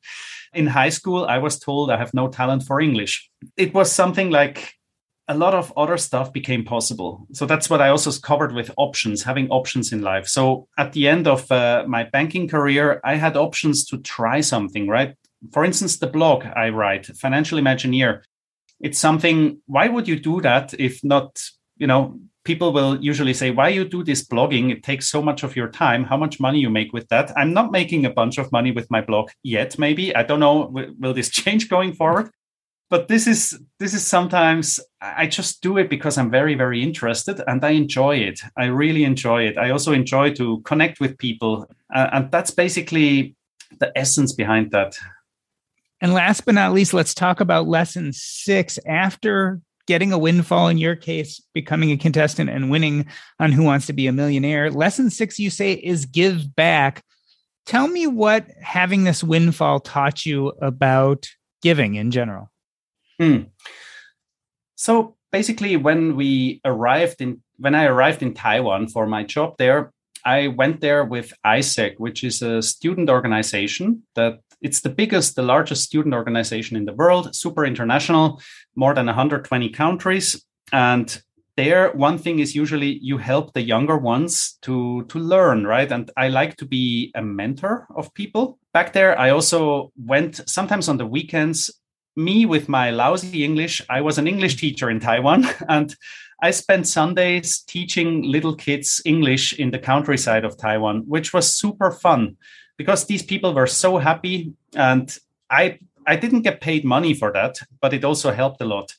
In high school, I was told I have no talent for English. It was something like a lot of other stuff became possible. So that's what I also covered with options, having options in life. So at the end of uh, my banking career, I had options to try something, right? For instance, the blog I write, Financial Imagineer, it's something, why would you do that if not, you know, people will usually say, why you do this blogging? It takes so much of your time. How much money you make with that? I'm not making a bunch of money with my blog yet, maybe. I don't know. Will this [LAUGHS] change going forward? But this is this is sometimes I just do it because I'm very very interested and I enjoy it. I really enjoy it. I also enjoy to connect with people, uh, and that's basically the essence behind that. And last but not least, let's talk about lesson six. After getting a windfall, in your case, becoming a contestant and winning on Who Wants to Be a Millionaire, lesson six, you say, is give back. Tell me what having this windfall taught you about giving in general. Hmm. So basically, when we arrived in when I arrived in Taiwan for my job there, I went there with AIESEC, which is a student organization that it's the biggest, the largest student organization in the world, super international, more than 120 countries. And there, one thing is usually you help the younger ones to to learn, right? And I like to be a mentor of people. Back there, I also went sometimes on the weekends. Me with my lousy English, I was an English teacher in Taiwan, [LAUGHS] and I spent Sundays teaching little kids English in the countryside of Taiwan, which was super fun because these people were so happy and I I didn't get paid money for that, but it also helped a lot.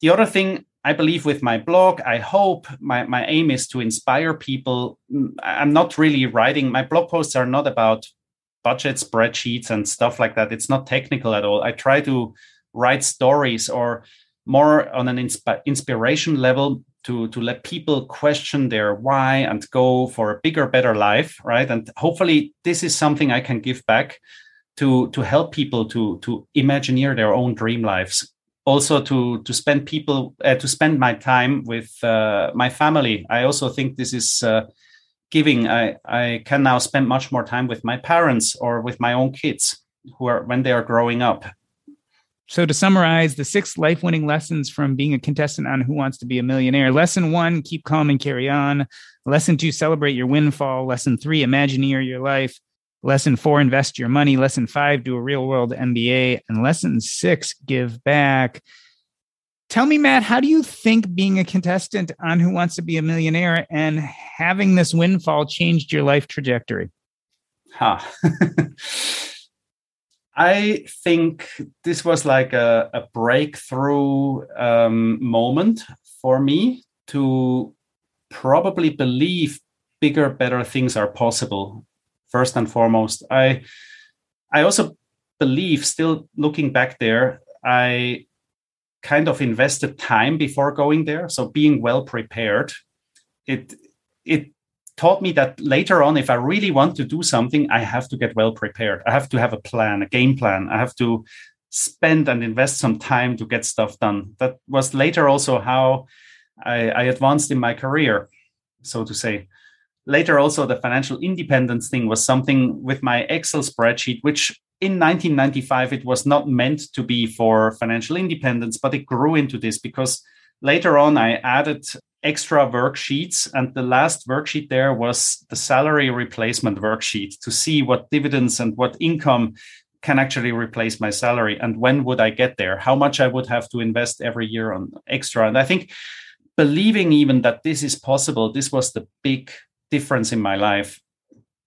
The other thing I believe with my blog, I hope my, my aim is to inspire people. Mm, I'm not really writing, my blog posts are not about budget spreadsheets and stuff like that. It's not technical at all. I try to write stories or more on an insp- inspiration level to to let people question their why and go for a bigger better life right? And hopefully this is something i can give back to to help people to to imagineer their own dream lives. Also to to spend people uh, to spend my time with uh, my family. I also think this is uh, giving i i can now spend much more time with my parents or with my own kids who are when they are growing up so, to summarize the six life winning lessons from being a contestant on Who Wants to Be a Millionaire lesson one, keep calm and carry on. Lesson two, celebrate your windfall. Lesson three, imagineer your life. Lesson four, invest your money. Lesson five, do a real world MBA. And lesson six, give back. Tell me, Matt, how do you think being a contestant on Who Wants to Be a Millionaire and having this windfall changed your life trajectory? Huh. [LAUGHS] I think this was like a, a breakthrough um, moment for me to probably believe bigger, better things are possible. First and foremost, I I also believe, still looking back there, I kind of invested time before going there. So being well prepared, it it taught me that later on, if I really want to do something, I have to get well prepared. I have to have a plan, a game plan. I have to spend and invest some time to get stuff done. That was later also how I, I advanced in my career, so to say. Later, also, the financial independence thing was something with my Excel spreadsheet, which in 1995 it was not meant to be for financial independence, but it grew into this because later on I added extra worksheets. And the last worksheet there was the salary replacement worksheet to see what dividends and what income can actually replace my salary and when would I get there, how much I would have to invest every year on extra. And I think believing even that this is possible, this was the big difference in my life.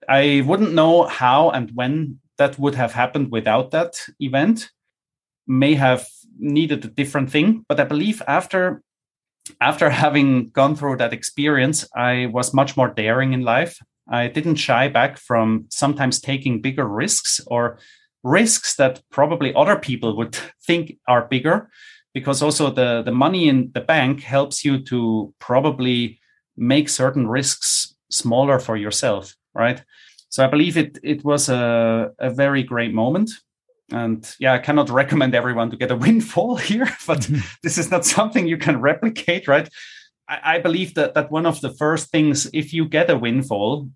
I wouldn't know how and when that would have happened without that event may have needed a different thing but i believe after after having gone through that experience, I was much more daring in life. I didn't shy back from sometimes taking bigger risks or risks that probably other people would [LAUGHS] think are bigger because also the, the money in the bank helps you to probably make certain risks smaller for yourself, right? So I believe it it was a, a very great moment and yeah i cannot recommend everyone to get a [LAUGHS] windfall here [LAUGHS] but mm-hmm. this is not [LAUGHS] something you can replicate right? I, I, believe that that one of the first things if you get a windfall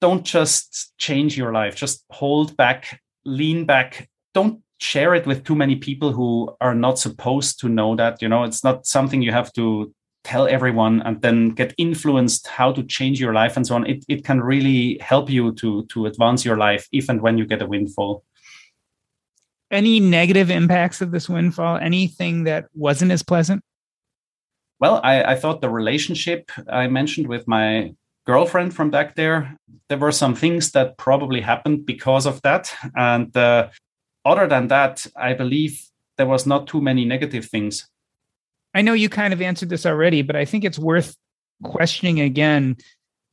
don't just change your life. Just hold back lean back. Don't share it with too many people who are not supposed to know that you know? It's not something you have to tell everyone and then get influenced how to change your life and so on. It, it can really help you to to advance your life if and when you get a windfall any negative impacts of this windfall? Anything that wasn't as pleasant? Well, I, I thought the relationship I mentioned with my girlfriend from back there, there were some things that probably happened because of that. And uh, other than that, I believe there was not too many negative things. I know you kind of answered this already, but I think it's worth questioning again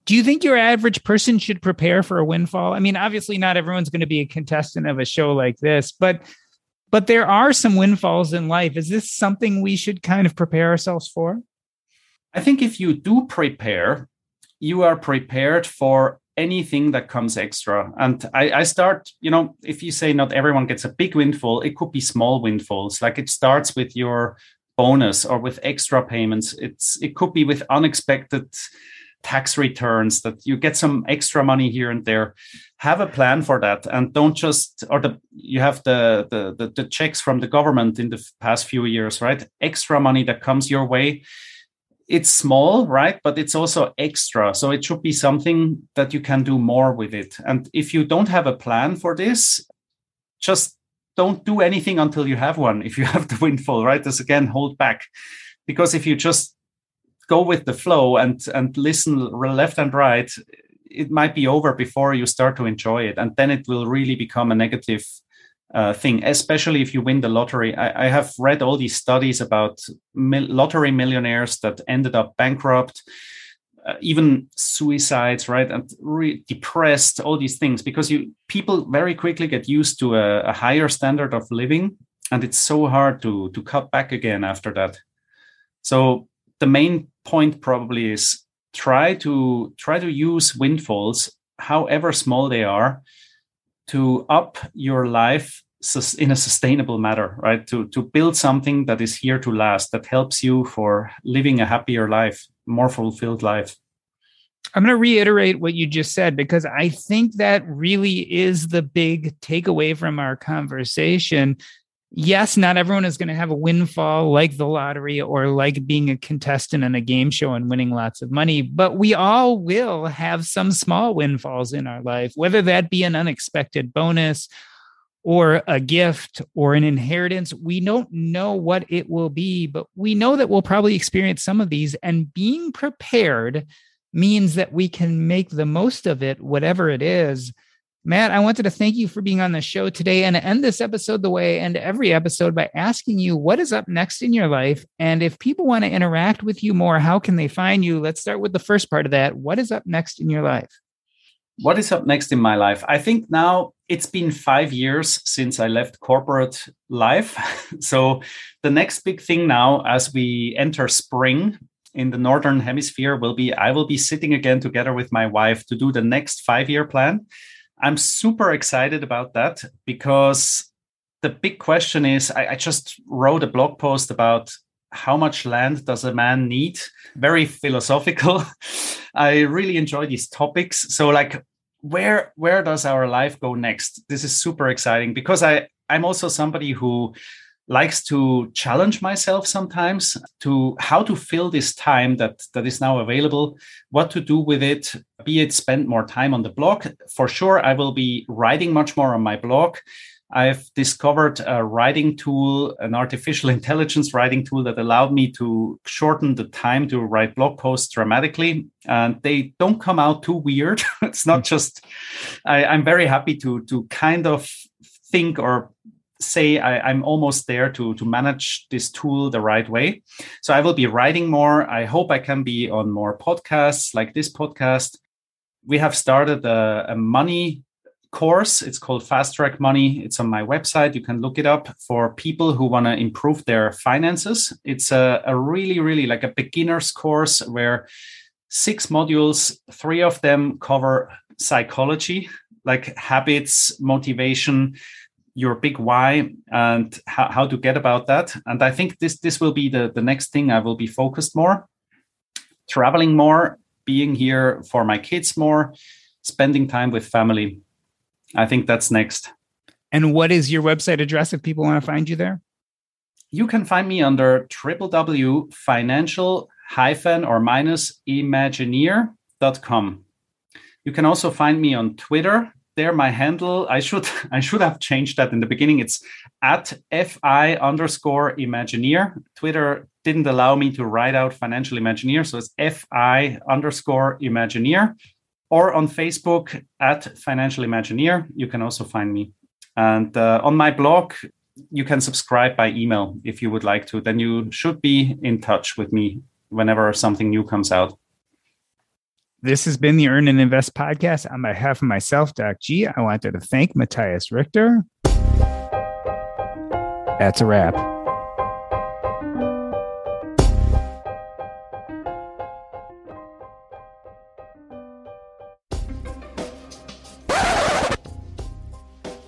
do you think your average person should prepare for a windfall? I mean, obviously not everyone's going to be a contestant of a show like this, but but there are some windfalls in life. Is this something we should kind of prepare ourselves for? I think if you do prepare, you are prepared for anything that comes extra. And I, I, start, you know, if you say not everyone gets a big windfall, it could be small windfalls. Like it starts with your bonus or with extra payments. It's it could be with unexpected tax returns that you get some extra money here and there. Have a plan for that and don't just or the you have the the the, the checks from the government in the past few years right? Extra money that comes your way. It's small right? But it's also extra so it should be something that you can do more with it. And if you don't have a plan for this just don't do anything until you have one if you [LAUGHS] have the windfall right? This again hold back. Because if you just go with the flow and and listen left and right it might be over before you start to enjoy it and then it will really become a negative uh, thing especially if you win the lottery. I, I have read all these studies about mil- lottery millionaires that ended up bankrupt uh, even suicides right and re- depressed all these things because you people very quickly get used to a, a higher standard of living and it's so hard to to cut back again after that. So the main point probably is try to try to use windfalls, however small they are, to up your life in a sustainable manner, right? To to build something that is here to last, that helps you for living a happier life, more fulfilled life. I'm going to reiterate what you just said because I think that really is the big takeaway from our conversation. Yes, not everyone is going to have a windfall like the lottery or like being a contestant on a game show and winning lots of money, but we all will have some small windfalls in our life, whether that be an unexpected bonus or a gift or an inheritance. We don't know what it will be, but we know that we'll probably experience some of these. And being prepared means that we can make the most of it, whatever it is. Matt, I wanted to thank you for being on the show today and end this episode the way I end every episode by asking you what is up next in your life. And if people want to interact with you more, how can they find you? Let's start with the first part of that. What is up next in your life? What is up next in my life? I think now it's been five years since I left corporate life. [LAUGHS] so the next big thing now, as we enter spring, in the northern hemisphere will be I will be sitting again together with my wife to do the next five year plan. I'm super excited about that because the big question is I, I just wrote a blog post about how much land does a man need? Very philosophical. [LAUGHS] I really enjoy these topics. So like where where does our life go next? This is super exciting because I I'm also somebody who likes to challenge myself sometimes to how to fill this time that that is now available what to do with it be it spend more time on the blog. For sure i will be writing much more on my blog. I've discovered a writing tool an artificial [LAUGHS] intelligence writing tool that allowed me to shorten the time to write blog posts dramatically. And they don't come out too weird. [LAUGHS] It's not mm. just I, i'm very happy to to kind of think or say I, am almost there to to manage this tool the right way. So I will be writing more. I hope I can be on more podcasts like this podcast. We have started a, a money course. It's called Fast Track Money. It's on my website. You can look it up for people who want to improve their finances. It's a, a really, really like a beginner's course where six modules, three of them cover psychology, like habits, motivation, your big why and how, how to get about that. And i think this this will be the the next thing i will be focused more traveling more being here for my kids more spending time with family. I think that's next. And what is your website address if people want to find you there? You can find me under www.financial hyphen or minus imagineer.com you can also find me on twitter there my handle. I should [LAUGHS] i should have changed that in the beginning. It's at fi underscore imagineer. Twitter didn't allow me to write out financial imagineer so it's fi underscore imagineer. Or on facebook at financial imagineer you can also find me. And uh, on my blog you can subscribe by email if you would like to. Then you should be in touch with me whenever something new comes out this has been the Earn and Invest podcast. On behalf of myself, Doc G, I wanted to thank Matthias Richter. That's a wrap.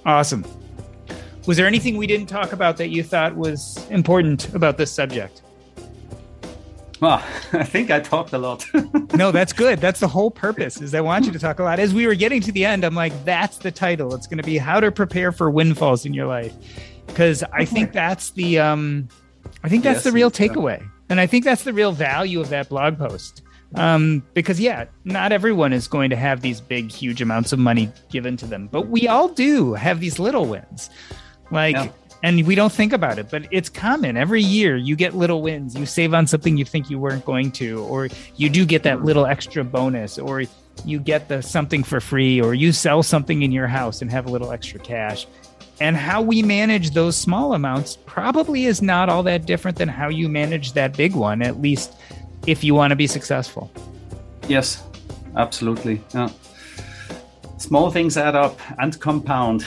Awesome. Was there anything we didn't talk about that you thought was important about this subject? Well, [LAUGHS] I think I talked a lot. [LAUGHS] no, that's good. That's the whole purpose is I want you to talk a lot. As we were getting to the end, I'm like, that's the title. It's going to be how to prepare for windfalls in your life. Because I think that's the um I think that's yes, the real takeaway. And I think that's the real value of that blog post. Um, because yeah, not everyone is going to have these big, huge amounts of money given to them, but we all do have these little wins. Like yeah and we don't think about it, but it's common. Every year you get little wins. You save on something you think you weren't going to, or you do get that little extra bonus, or you get the something for free, or you sell something in your house and have a little extra cash. And how we manage those small amounts probably is not all that different than how you manage that big one, at least if you want to be successful. Yes, absolutely. Yeah. Small things add up and compound.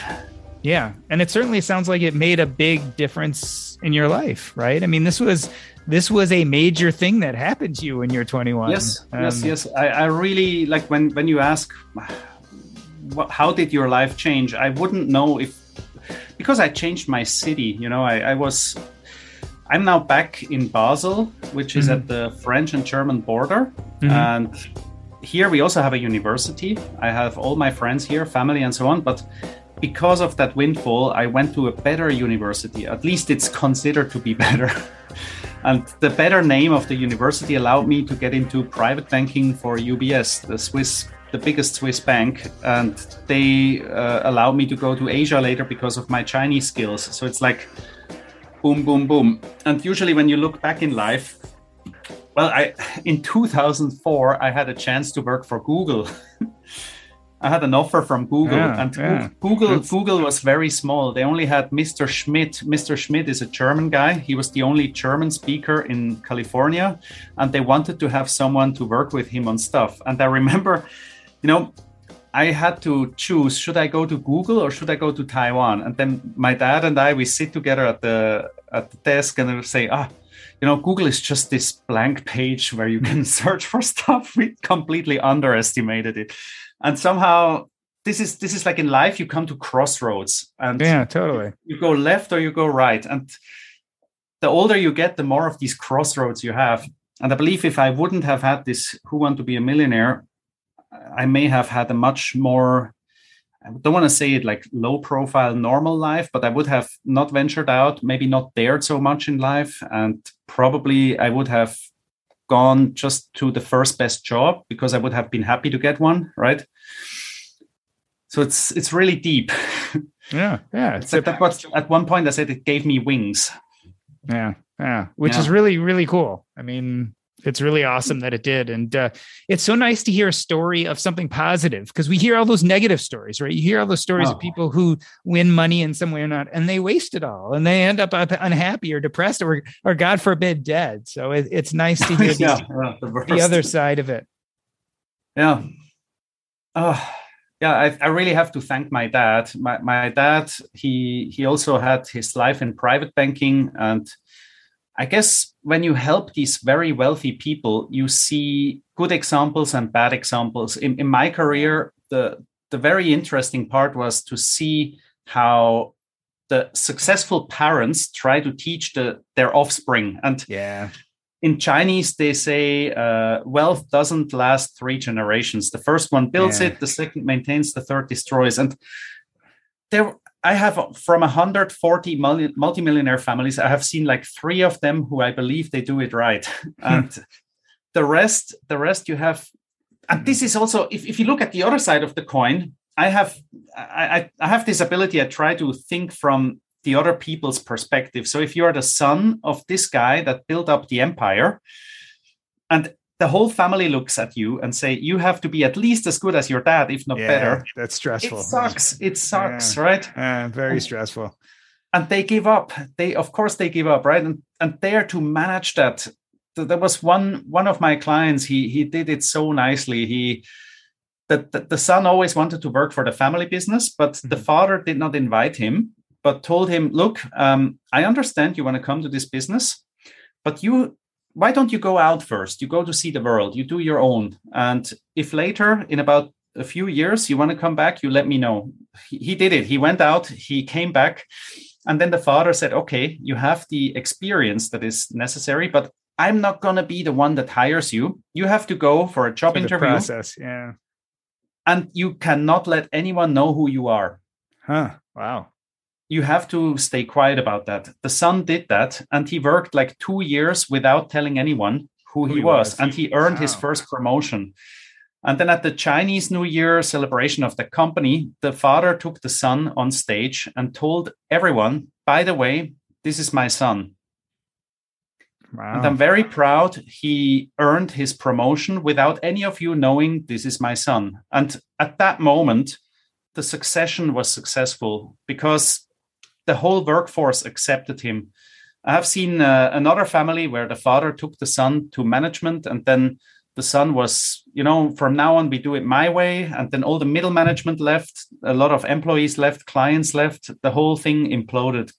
Yeah. And it certainly sounds like it made a big difference in your life, right? I mean, this was this was a major thing that happened to you when you're 21. Yes, um, yes, yes. I, I really like when when you ask, what, how did your life change? I wouldn't know if because I changed my city. You know, I, I was. I'm now back in Basel, which is mm-hmm. at the French and German border, mm-hmm. and here we also have a university. I have all my friends here, family, and so on. But because of that windfall, I went to a better university. At least it's considered to be [LAUGHS] better. and the better name of the university allowed me to get into private banking for UBS, the Swiss, the biggest Swiss bank. And they uh, allowed me to go to Asia later because of my Chinese skills. So it's like boom, boom, boom. And usually when you look back in life, well, I [LAUGHS] in 2004 I had a chance to work for Google. [LAUGHS] I had an offer from Google, yeah, and yeah. Google Google was very small. They only had Mr. Schmidt. Mr. Schmidt is a German guy. He was the only German speaker in California, and they wanted to have someone to work with him on stuff. And I remember, you know, I had to choose: should I go to Google or should I go to Taiwan? And then my dad and I we sit together at the at the desk and I say, ah you know google is just this blank page where you can [LAUGHS] search for stuff we completely underestimated it and somehow this is this is like in life you come to crossroads and yeah totally. you go left or you go right. And the older you get the more of these crossroads you have. And i believe if i wouldn't have had this who want to be a millionaire i may have had a much more I don't want to say it like low profile normal life, but I would have not ventured out, maybe not dared so much in life. And probably I would have gone just to the first best job because I would have been happy to get one, right? So it's it's really deep. [LAUGHS] Yeah, yeah. It's like that was at one point I said it gave me wings. Yeah, yeah, which yeah. is really really cool. I mean, it's really awesome that it did. And uh, it's so nice to hear a story of something positive because we hear all those negative stories right? You hear all those stories oh. of people who win money in some way or not and they waste it all and they end up unhappy or depressed or or god forbid dead. So it, it's nice to [LAUGHS] hear yeah, the, the, other side of it. Yeah. Oh yeah I, I really have to thank my dad. My, my dad he he also had his life in private banking and I guess when you help these very wealthy people, you see good examples and bad examples. In, in my career, the the very interesting part was to see how the successful parents try to teach the, their offspring. And yeah, in Chinese, they say uh, wealth doesn't last three generations. The first one builds yeah. it, the second maintains, the third destroys. And there, I have uh, from 140 multi, multimillionaire families, I have seen like three of them who I believe they do it right, hmm. and the rest, the rest you have. And this hmm. is also, if, if you look at the other side of the coin, I have I, I have this ability. I try to think from the other people's perspective. So if you are the son of this guy that built up the empire, and the whole family looks at you and say you have to be at least as good as your dad if not yeah, better. that's stressful. it sucks. It sucks yeah. right? Yeah, very and, stressful. and they give up. They of course they give up right? And and there to manage that. There was one one of my clients he he did it so nicely. He that the, the, son always wanted to work for the family business but mm-hmm. the father did not invite him but told him look um, i understand you want to come to this business but you why don't you go out first? You go to see the world, you do your own. And if later, in about a few years, you want to come back, you let me know. He, he did it. He went out, he came back. And then the father said, okay, you have the experience that is necessary, but I'm not going to be the one that hires you. You have to go for a job for interview. Process, yeah. And you cannot let anyone know who you are. Huh. Wow you have to stay quiet about that. The son did that, and he worked like two years without telling anyone who, who he, was, was, and he earned wow. his first promotion. And then at the Chinese New Year celebration of the company, the father took the son on stage and told everyone, by the way, this is my son. Wow. And I'm very proud he earned his promotion without any of you knowing this is my son. And at that moment, the succession was successful because the whole workforce accepted him. I have seen uh, another family where the father took the son to management, and then the son was, you know, from now on we do it my way, and then all the middle management left, a lot of employees left, clients left, the whole thing imploded